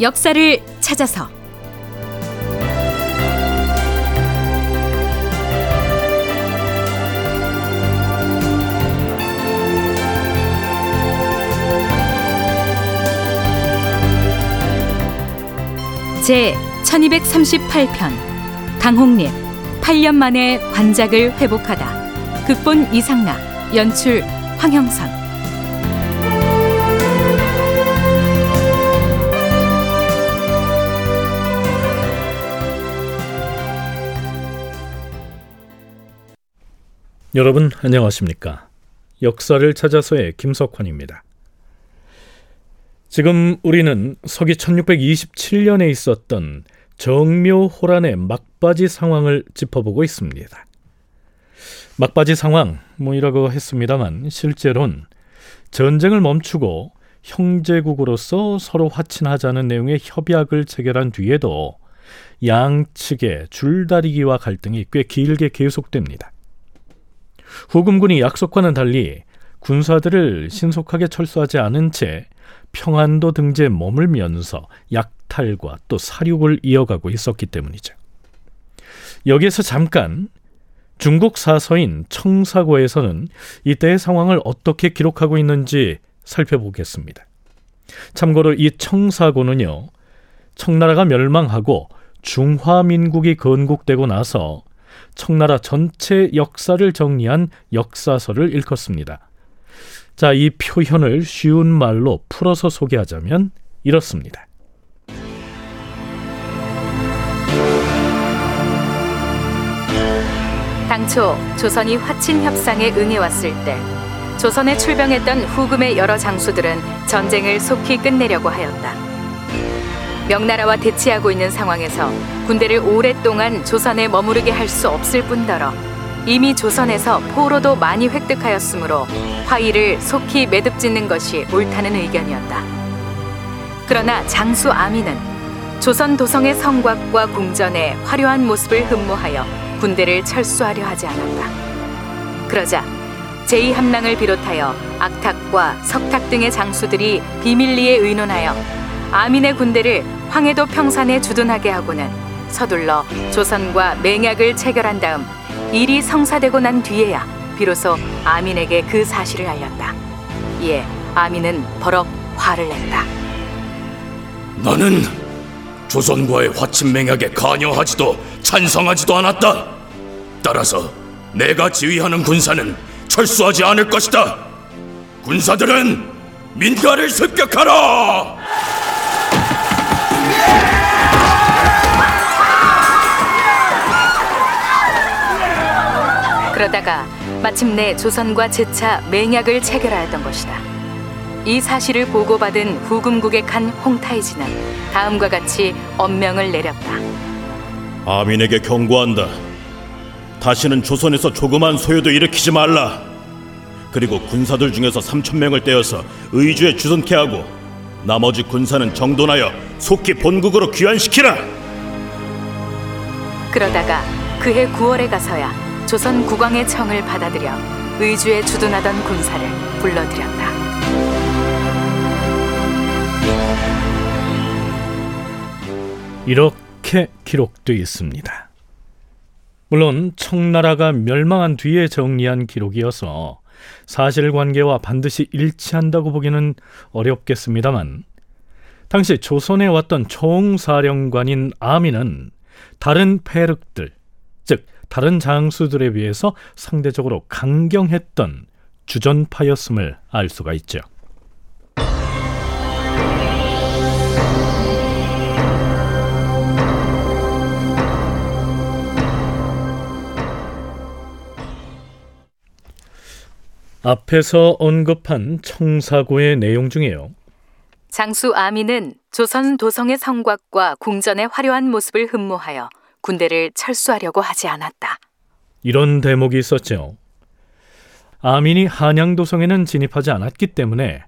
역사를 찾아서. 제 1238편 강홍림 8년 만에 관작을 회복하다. 극본 이상락 연출 황형선 여러분 안녕하십니까? 역사를 찾아서의 김석환입니다. 지금 우리는 서기 1627년에 있었던 정묘호란의 막바지 상황을 짚어보고 있습니다. 막바지 상황 뭐이라고 했습니다만 실제로는 전쟁을 멈추고 형제국으로서 서로 화친하자는 내용의 협약을 체결한 뒤에도 양측의 줄다리기와 갈등이 꽤 길게 계속됩니다. 후금군이 약속과는 달리 군사들을 신속하게 철수하지 않은 채 평안도 등지에 머물면서 약탈과 또 사륙을 이어가고 있었기 때문이죠. 여기에서 잠깐 중국 사서인 청사고에서는 이때의 상황을 어떻게 기록하고 있는지 살펴보겠습니다. 참고로 이 청사고는요, 청나라가 멸망하고 중화민국이 건국되고 나서 청나라 전체 역사를 정리한 역사서를 일컫습니다. 자, 이 표현을 쉬운 말로 풀어서 소개하자면 이렇습니다. 당초 조선이 화친 협상에 응해왔을 때 조선에 출병했던 후금의 여러 장수들은 전쟁을 속히 끝내려고 하였다. 명나라와 대치하고 있는 상황에서 군대를 오랫동안 조선에 머무르게 할 수 없을 뿐더러 이미 조선에서 포로도 많이 획득하였으므로 화의를 속히 매듭짓는 것이 옳다는 의견이었다. 그러나 장수 아미는 조선 도성의 성곽과 궁전의 화려한 모습을 흠모하여 군대를 철수하려 하지 않았다. 그러자 제2함랑을 비롯하여 악탁과 석탁 등의 장수들이 비밀리에 의논하여 아민의 군대를 황해도 평산에 주둔하게 하고는 서둘러 조선과 맹약을 체결한 다음 일이 성사되고 난 뒤에야 비로소 아민에게 그 사실을 알렸다. 이에 아민은 버럭 화를 냈다. 나는 조선과의 화친 맹약에 관여하지도 찬성하지도 않았다. 따라서 내가 지휘하는 군사는 철수하지 않을 것이다. 군사들은 민가를 습격하라! 그러다가 마침내 조선과 재차 맹약을 체결하였던 것이다. 이 사실을 보고받은 후금국의 간 홍타이지는 다음과 같이 엄명을 내렸다. 아민에게 경고한다. 다시는 조선에서 조그만 소요도 일으키지 말라. 그리고 군사들 중에서 3천 명을 떼어서 의주에 주둔케 하고 나머지 군사는 정돈하여 속히 본국으로 귀환시키라. 그러다가 그해 9월에 가서야 조선 국왕의 청을 받아들여 의주에 주둔하던 군사를 불러들였다. 이렇게 기록되어 있습니다. 물론 청나라가 멸망한 뒤에 정리한 기록이어서 사실관계와 반드시 일치한다고 보기는 어렵겠습니다만 당시 조선에 왔던 총사령관인 아미는 다른 패륵들, 즉 다른 장수들에 비해서 상대적으로 강경했던 주전파였음을 알 수가 있죠. 앞에서 언급한 청사고의 내용 중에요. 장수 아미는 조선 도성의 성곽과 궁전의 화려한 모습을 흠모하여 군대를 철수하려고 하지 않았다. 이런 대목이 있었죠. 아민이 한양도성에는 진입하지 않았기 때문에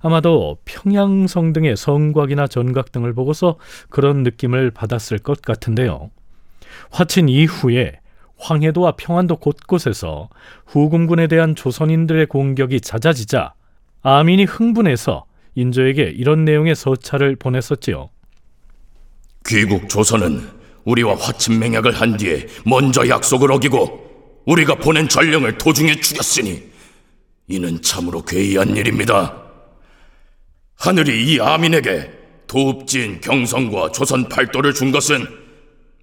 아마도 평양성 등의 성곽이나 전각 등을 보고서 그런 느낌을 받았을 것 같은데요. 화친 이후에 황해도와 평안도 곳곳에서 후금군에 대한 조선인들의 공격이 잦아지자 아민이 흥분해서 인조에게 이런 내용의 서찰을 보냈었지요. 귀국 조선은 우리와 화친 맹약을 한 뒤에 먼저 약속을 어기고 우리가 보낸 전령을 도중에 죽였으니 이는 참으로 괴이한 일입니다. 하늘이 이 아민에게 도읍지인 경성과 조선 팔도를 준 것은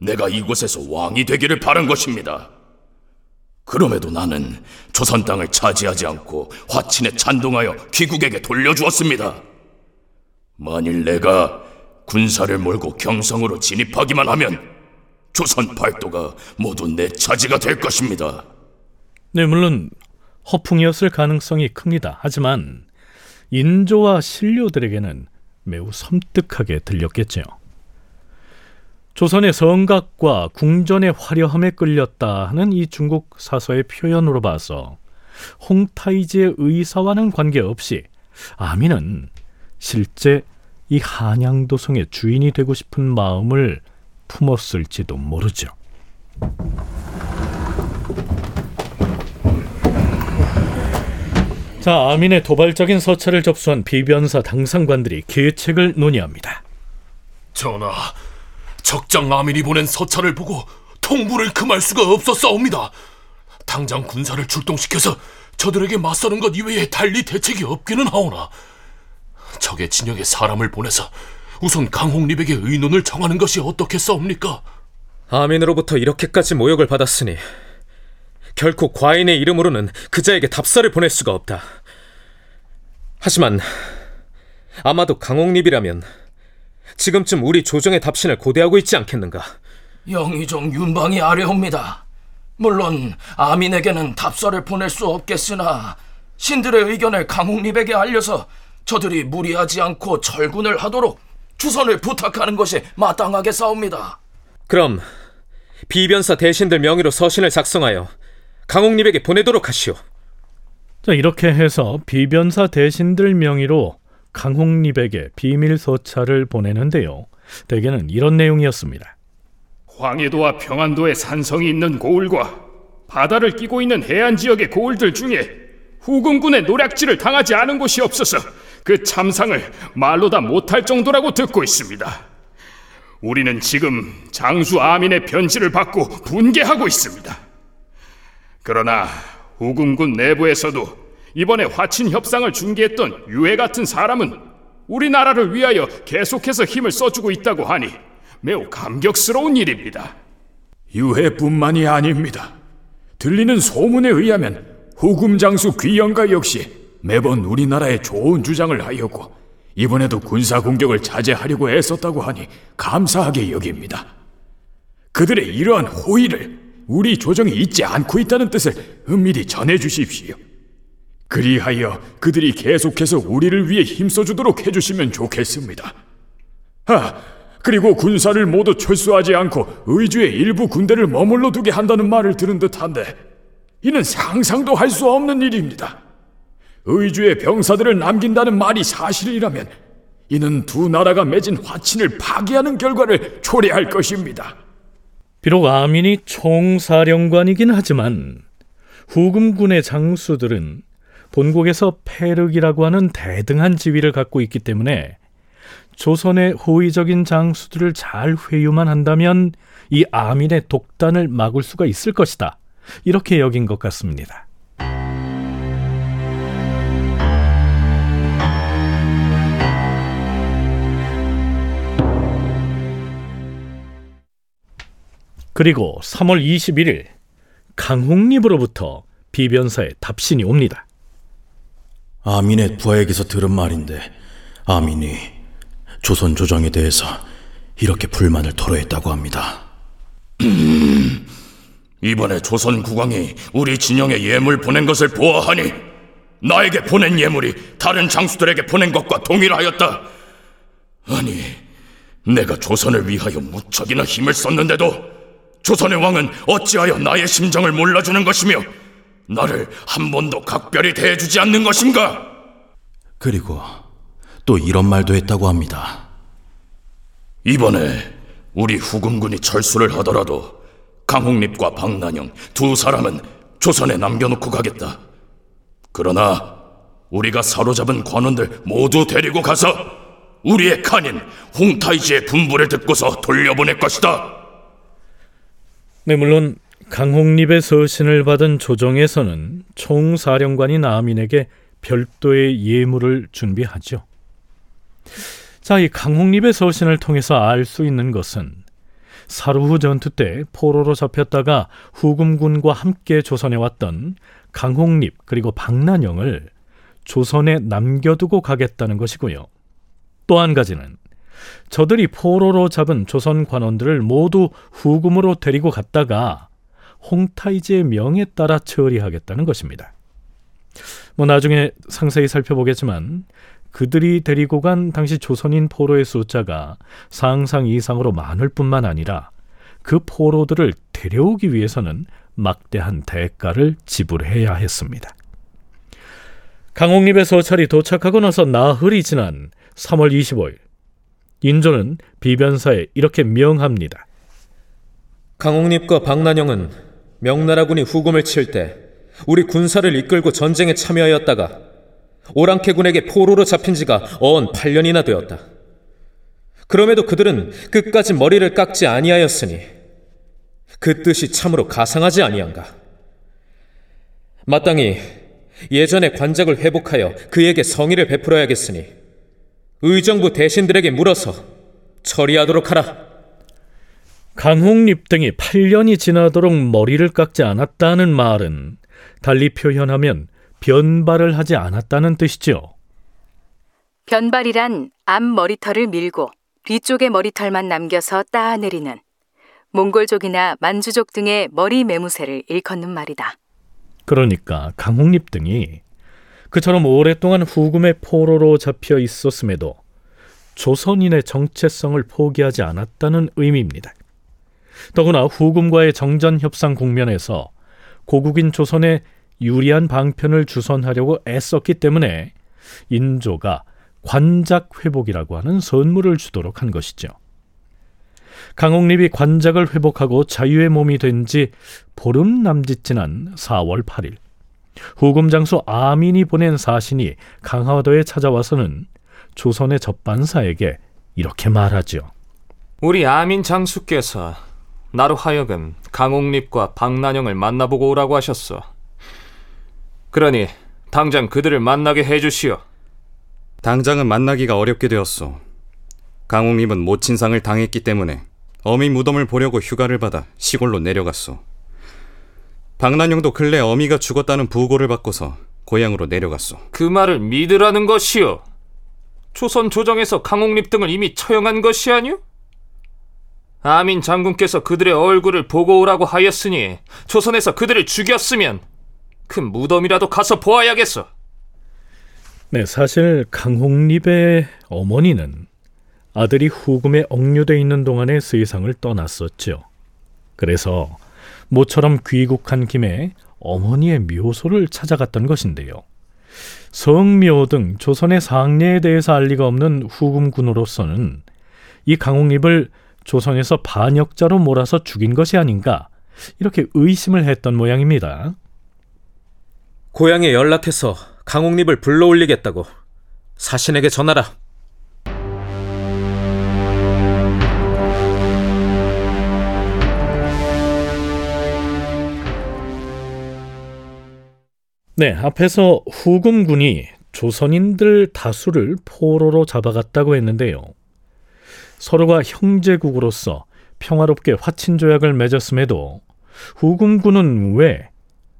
내가 이곳에서 왕이 되기를 바란 것입니다. 그럼에도 나는 조선 땅을 차지하지 않고 화친에 찬동하여 귀국에게 돌려주었습니다. 만일 내가 군사를 몰고 경성으로 진입하기만 하면 조선 팔도가 모두 내 차지가 될 것입니다. 네, 물론 허풍이었을 가능성이 큽니다. 하지만 인조와 신료들에게는 매우 섬뜩하게 들렸겠죠. 조선의 성각과 궁전의 화려함에 끌렸다 하는 이 중국 사서의 표현으로 봐서 홍타이지의 의사와는 관계없이 아미는 실제 이 한양도성의 주인이 되고 싶은 마음을 품었을지도 모르죠. 자, 아민의 도발적인 서찰을 접수한 비변사 당상관들이 계책을 논의합니다. 전하, 적장 아민이 보낸 서찰을 보고 통부를 금할 수가 없었사옵니다. 당장 군사를 출동시켜서 저들에게 맞서는 것 이외에 달리 대책이 없기는 하오나 적의 진영에 사람을 보내서 우선 강홍립에게 의논을 정하는 것이 어떻겠사옵니까? 아민으로부터 이렇게까지 모욕을 받았으니 결코 과인의 이름으로는 그자에게 답사를 보낼 수가 없다. 하지만 아마도 강홍립이라면 지금쯤 우리 조정의 답신을 고대하고 있지 않겠는가? 영의정 윤방이 아뢰옵니다. 물론 아민에게는 답서를 보낼 수 없겠으나 신들의 의견을 강홍립에게 알려서 저들이 무리하지 않고 철군을 하도록 주선을 부탁하는 것이 마땅하게 싸웁니다. 그럼 비변사 대신들 명의로 서신을 작성하여 강홍립에게 보내도록 하시오. 자, 이렇게 해서 비변사 대신들 명의로 강홍립에게 비밀 서찰을 보내는데요. 대개는 이런 내용이었습니다. 황해도와 평안도에 산성이 있는 고을과 바다를 끼고 있는 해안 지역의 고을들 중에 후금군의 노략질을 당하지 않은 곳이 없어서 그 참상을 말로 다 못할 정도라고 듣고 있습니다. 우리는 지금 장수 아민의 변치를 받고 분개하고 있습니다. 그러나 후금군 내부에서도 이번에 화친 협상을 중개했던 유해 같은 사람은 우리나라를 위하여 계속해서 힘을 써주고 있다고 하니 매우 감격스러운 일입니다. 유해뿐만이 아닙니다. 들리는 소문에 의하면 후금 장수 귀영가 역시 매번 우리나라에 좋은 주장을 하였고 이번에도 군사 공격을 자제하려고 애썼다고 하니 감사하게 여깁니다. 그들의 이러한 호의를 우리 조정이 잊지 않고 있다는 뜻을 은밀히 전해 주십시오. 그리하여 그들이 계속해서 우리를 위해 힘써주도록 해주시면 좋겠습니다. 아, 그리고 군사를 모두 철수하지 않고 의주의 일부 군대를 머물러 두게 한다는 말을 들은 듯한데 이는 상상도 할 수 없는 일입니다. 의주의 병사들을 남긴다는 말이 사실이라면 이는 두 나라가 맺은 화친을 파기하는 결과를 초래할 것입니다. 비록 아민이 총사령관이긴 하지만 후금군의 장수들은 본국에서 패륵이라고 하는 대등한 지위를 갖고 있기 때문에 조선의 호의적인 장수들을 잘 회유만 한다면 이 아민의 독단을 막을 수가 있을 것이다. 이렇게 여긴 것 같습니다. 그리고 3월 21일 강홍립으로부터 비변사에 답신이 옵니다. 아민의 부하에게서 들은 말인데 아민이 조선 조정에 대해서 이렇게 불만을 토로했다고 합니다. 이번에 조선 국왕이 우리 진영에 예물 보낸 것을 보아하니 나에게 보낸 예물이 다른 장수들에게 보낸 것과 동일하였다. 아니, 내가 조선을 위하여 무척이나 힘을 썼는데도 조선의 왕은 어찌하여 나의 심정을 몰라주는 것이며 나를 한 번도 각별히 대해주지 않는 것인가? 그리고 또 이런 말도 했다고 합니다. 이번에 우리 후금군이 철수를 하더라도 강홍립과 박난영 두 사람은 조선에 남겨놓고 가겠다. 그러나 우리가 사로잡은 관원들 모두 데리고 가서 우리의 칸인 홍타이지의 분부를 듣고서 돌려보낼 것이다. 네, 물론 강홍립의 서신을 받은 조정에서는 총사령관인 아민에게 별도의 예물을 준비하죠. 자, 이 강홍립의 서신을 통해서 알 수 있는 것은 사루후 전투 때 포로로 잡혔다가 후금군과 함께 조선에 왔던 강홍립 그리고 박난영을 조선에 남겨두고 가겠다는 것이고요. 또 한 가지는 저들이 포로로 잡은 조선 관원들을 모두 후금으로 데리고 갔다가 홍타이지의 명에 따라 처리하겠다는 것입니다. 뭐 나중에 상세히 살펴보겠지만 그들이 데리고 간 당시 조선인 포로의 숫자가 상상 이상으로 많을 뿐만 아니라 그 포로들을 데려오기 위해서는 막대한 대가를 지불해야 했습니다. 강홍립의 서찰이 도착하고 나서 나흘이 지난 3월 25일 인조는 비변사에 이렇게 명합니다. 강홍립과 박난영은 명나라군이 후금을 칠 때 우리 군사를 이끌고 전쟁에 참여하였다가 오랑캐군에게 포로로 잡힌 지가 어언 8년이나 되었다. 그럼에도 그들은 끝까지 머리를 깎지 아니하였으니 그 뜻이 참으로 가상하지 아니한가. 마땅히 예전의 관작을 회복하여 그에게 성의를 베풀어야겠으니 의정부 대신들에게 물어서 처리하도록 하라. 강홍립 등이 8년이 지나도록 머리를 깎지 않았다는 말은 달리 표현하면 변발을 하지 않았다는 뜻이죠. 변발이란 앞 머리털을 밀고 뒤쪽의 머리털만 남겨서 따내리는 몽골족이나 만주족 등의 머리 매무새를 일컫는 말이다. 그러니까 강홍립 등이 그처럼 오랫동안 후금의 포로로 잡혀 있었음에도 조선인의 정체성을 포기하지 않았다는 의미입니다. 더구나 후금과의 정전 협상 국면에서 고국인 조선에 유리한 방편을 주선하려고 애썼기 때문에 인조가 관작 회복이라고 하는 선물을 주도록 한 것이죠. 강홍립이 관작을 회복하고 자유의 몸이 된 지 보름 남짓 지난 4월 8일 후금 장수 아민이 보낸 사신이 강화도에 찾아와서는 조선의 접반사에게 이렇게 말하죠. 우리 아민 장수께서 나로 하여금 강홍립과 박난영을 만나보고 오라고 하셨어. 그러니 당장 그들을 만나게 해주시오. 당장은 만나기가 어렵게 되었소. 강홍립은 모친상을 당했기 때문에 어미 무덤을 보려고 휴가를 받아 시골로 내려갔소. 박난영도 근래 어미가 죽었다는 부고를 받고서 고향으로 내려갔소. 그 말을 믿으라는 것이오. 조선 조정에서 강홍립 등을 이미 처형한 것이 아니오? 아민 장군께서 그들의 얼굴을 보고 오라고 하였으니 조선에서 그들을 죽였으면 큰 무덤이라도 가서 보아야겠어. 네, 사실 강홍립의 어머니는 아들이 후금에 억류돼 있는 동안에 세상을 떠났었죠. 그래서 모처럼 귀국한 김에 어머니의 묘소를 찾아갔던 것인데요. 성묘 등 조선의 상례에 대해서 알 리가 없는 후금군으로서는 이 강홍립을 조선에서 반역자로 몰아서 죽인 것이 아닌가 이렇게 의심을 했던 모양입니다. 고향에 연락해서 강홍립을 불러올리겠다고 사신에게 전하라. 네, 앞에서 후금군이 조선인들 다수를 포로로 잡아갔다고 했는데요. 서로가 형제국으로서 평화롭게 화친 조약을 맺었음에도 후금군은 왜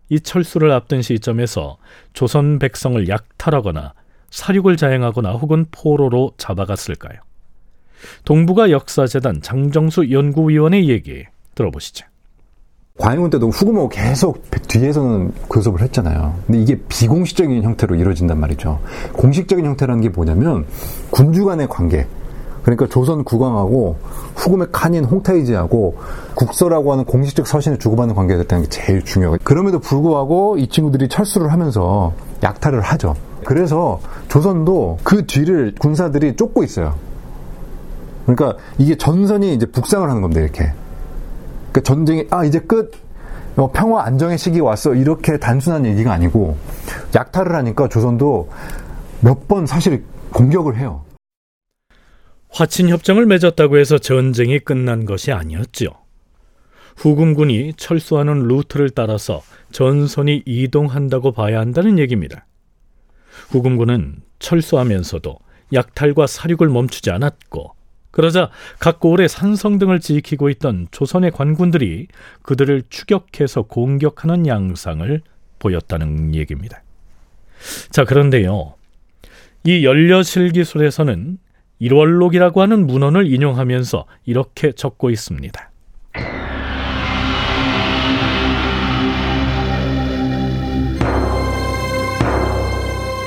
이 철수를 앞둔 시점에서 조선 백성을 약탈하거나 사륙을 자행하거나 혹은 포로로 잡아갔을까요? 동북아 역사재단 장정수 연구위원의 얘기 들어보시죠. 과잉군 때도 후금하고 계속 뒤에서는 교섭을 했잖아요. 근데 이게 비공식적인 형태로 이루어진단 말이죠. 공식적인 형태라는 게 뭐냐면 군주 간의 관계. 그러니까 조선 국왕하고 후금의 칸인 홍타이지하고 국서라고 하는 공식적 서신을 주고받는 관계가 됐다는 게 제일 중요해요. 그럼에도 불구하고 이 친구들이 철수를 하면서 약탈을 하죠. 그래서 조선도 그 뒤를 군사들이 쫓고 있어요. 그러니까 이게 전선이 이제 북상을 하는 겁니다, 이렇게. 그러니까 전쟁이, 아, 이제 끝. 어, 평화 안정의 시기가 왔어. 이렇게 단순한 얘기가 아니고 약탈을 하니까 조선도 몇 번 사실 공격을 해요. 화친 협정을 맺었다고 해서 전쟁이 끝난 것이 아니었지요. 후금군이 철수하는 루트를 따라서 전선이 이동한다고 봐야 한다는 얘기입니다. 후금군은 철수하면서도 약탈과 사륙을 멈추지 않았고 그러자 각 고을의 산성 등을 지키고 있던 조선의 관군들이 그들을 추격해서 공격하는 양상을 보였다는 얘기입니다. 자, 그런데요. 이 연려실 기술에서는 일월록이라고 하는 문헌을 인용하면서 이렇게 적고 있습니다.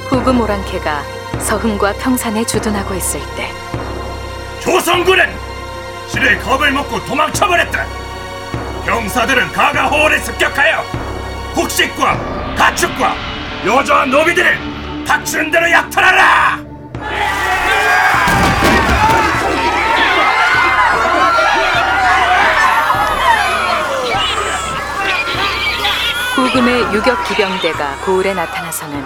후금 오랑캐가 서흥과 평산에 주둔하고 있을 때 조선군은 실의 겁을 먹고 도망쳐버렸다. 병사들은 가가호원에 습격하여 국식과 가축과 여자와 노비들을 닥치는 대로 약탈하라. 후금의 유격 기병대가 고을에 나타나서는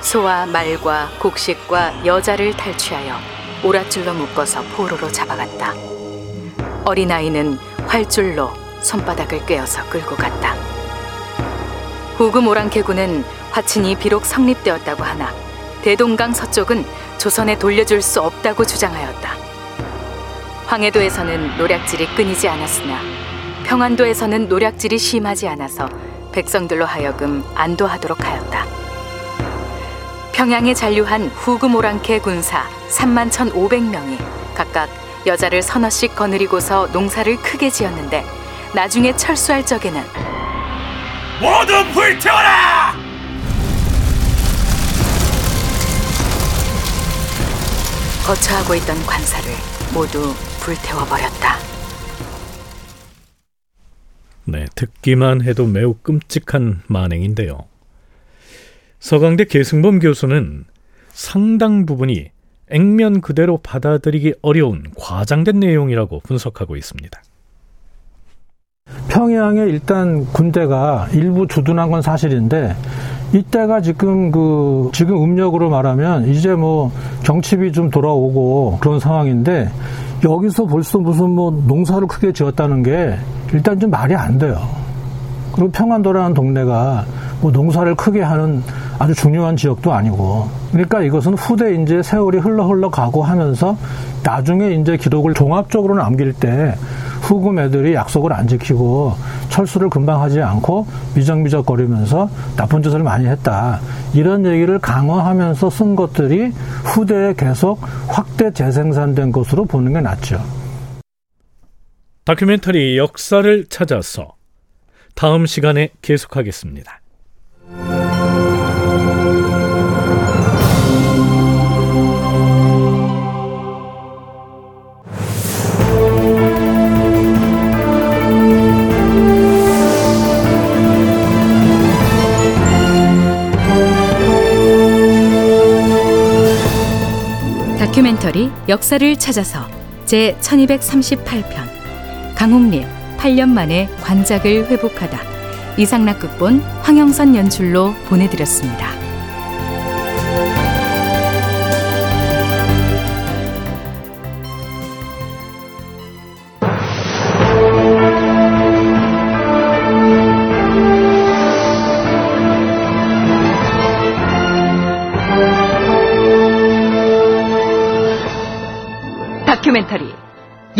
소와 말과 곡식과 여자를 탈취하여 오랏줄로 묶어서 포로로 잡아갔다. 어린아이는 활줄로 손바닥을 꿰어서 끌고 갔다. 후금 오랑캐군은 화친이 비록 성립되었다고 하나 대동강 서쪽은 조선에 돌려줄 수 없다고 주장하였다. 황해도에서는 노략질이 끊이지 않았으나 평안도에서는 노략질이 심하지 않아서 백성들로 하여금 안도하도록 하였다. 평양에 잔류한 후금 오랑캐 군사 3만 1,500명이 각각 여자를 서너씩 거느리고서 농사를 크게 지었는데 나중에 철수할 적에는 모두 불태워라! 거처하고 있던 관사를 모두 불태워버렸다. 네, 듣기만 해도 매우 끔찍한 만행인데요. 서강대 계승범 교수는 상당 부분이 액면 그대로 받아들이기 어려운 과장된 내용이라고 분석하고 있습니다. 평양에 일단 군대가 일부 주둔한 건 사실인데 이때가 지금 그 지금 음력으로 말하면 이제 뭐 경칩이 좀 돌아오고 그런 상황인데 여기서 벌써 무슨 뭐 농사를 크게 지었다는 게 일단 좀 말이 안 돼요. 그리고 평안도라는 동네가 뭐 농사를 크게 하는 아주 중요한 지역도 아니고 그러니까 이것은 후대 이제 세월이 흘러 흘러 가고 하면서 나중에 이제 기록을 종합적으로 남길 때 후금 애들이 약속을 안 지키고 철수를 금방 하지 않고 미적미적거리면서 나쁜 짓을 많이 했다. 이런 얘기를 강화하면서 쓴 것들이 후대에 계속 확대 재생산된 것으로 보는 게 낫죠. 다큐멘터리 역사를 찾아서 다음 시간에 계속하겠습니다. 다큐멘터리 역사를 찾아서 제 1238편 강홍립 8년 만에 관작을 회복하다 이상락 극본 황영선 연출로 보내드렸습니다.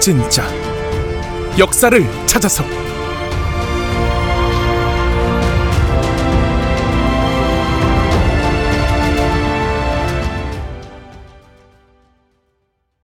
진짜. 역사를 찾아서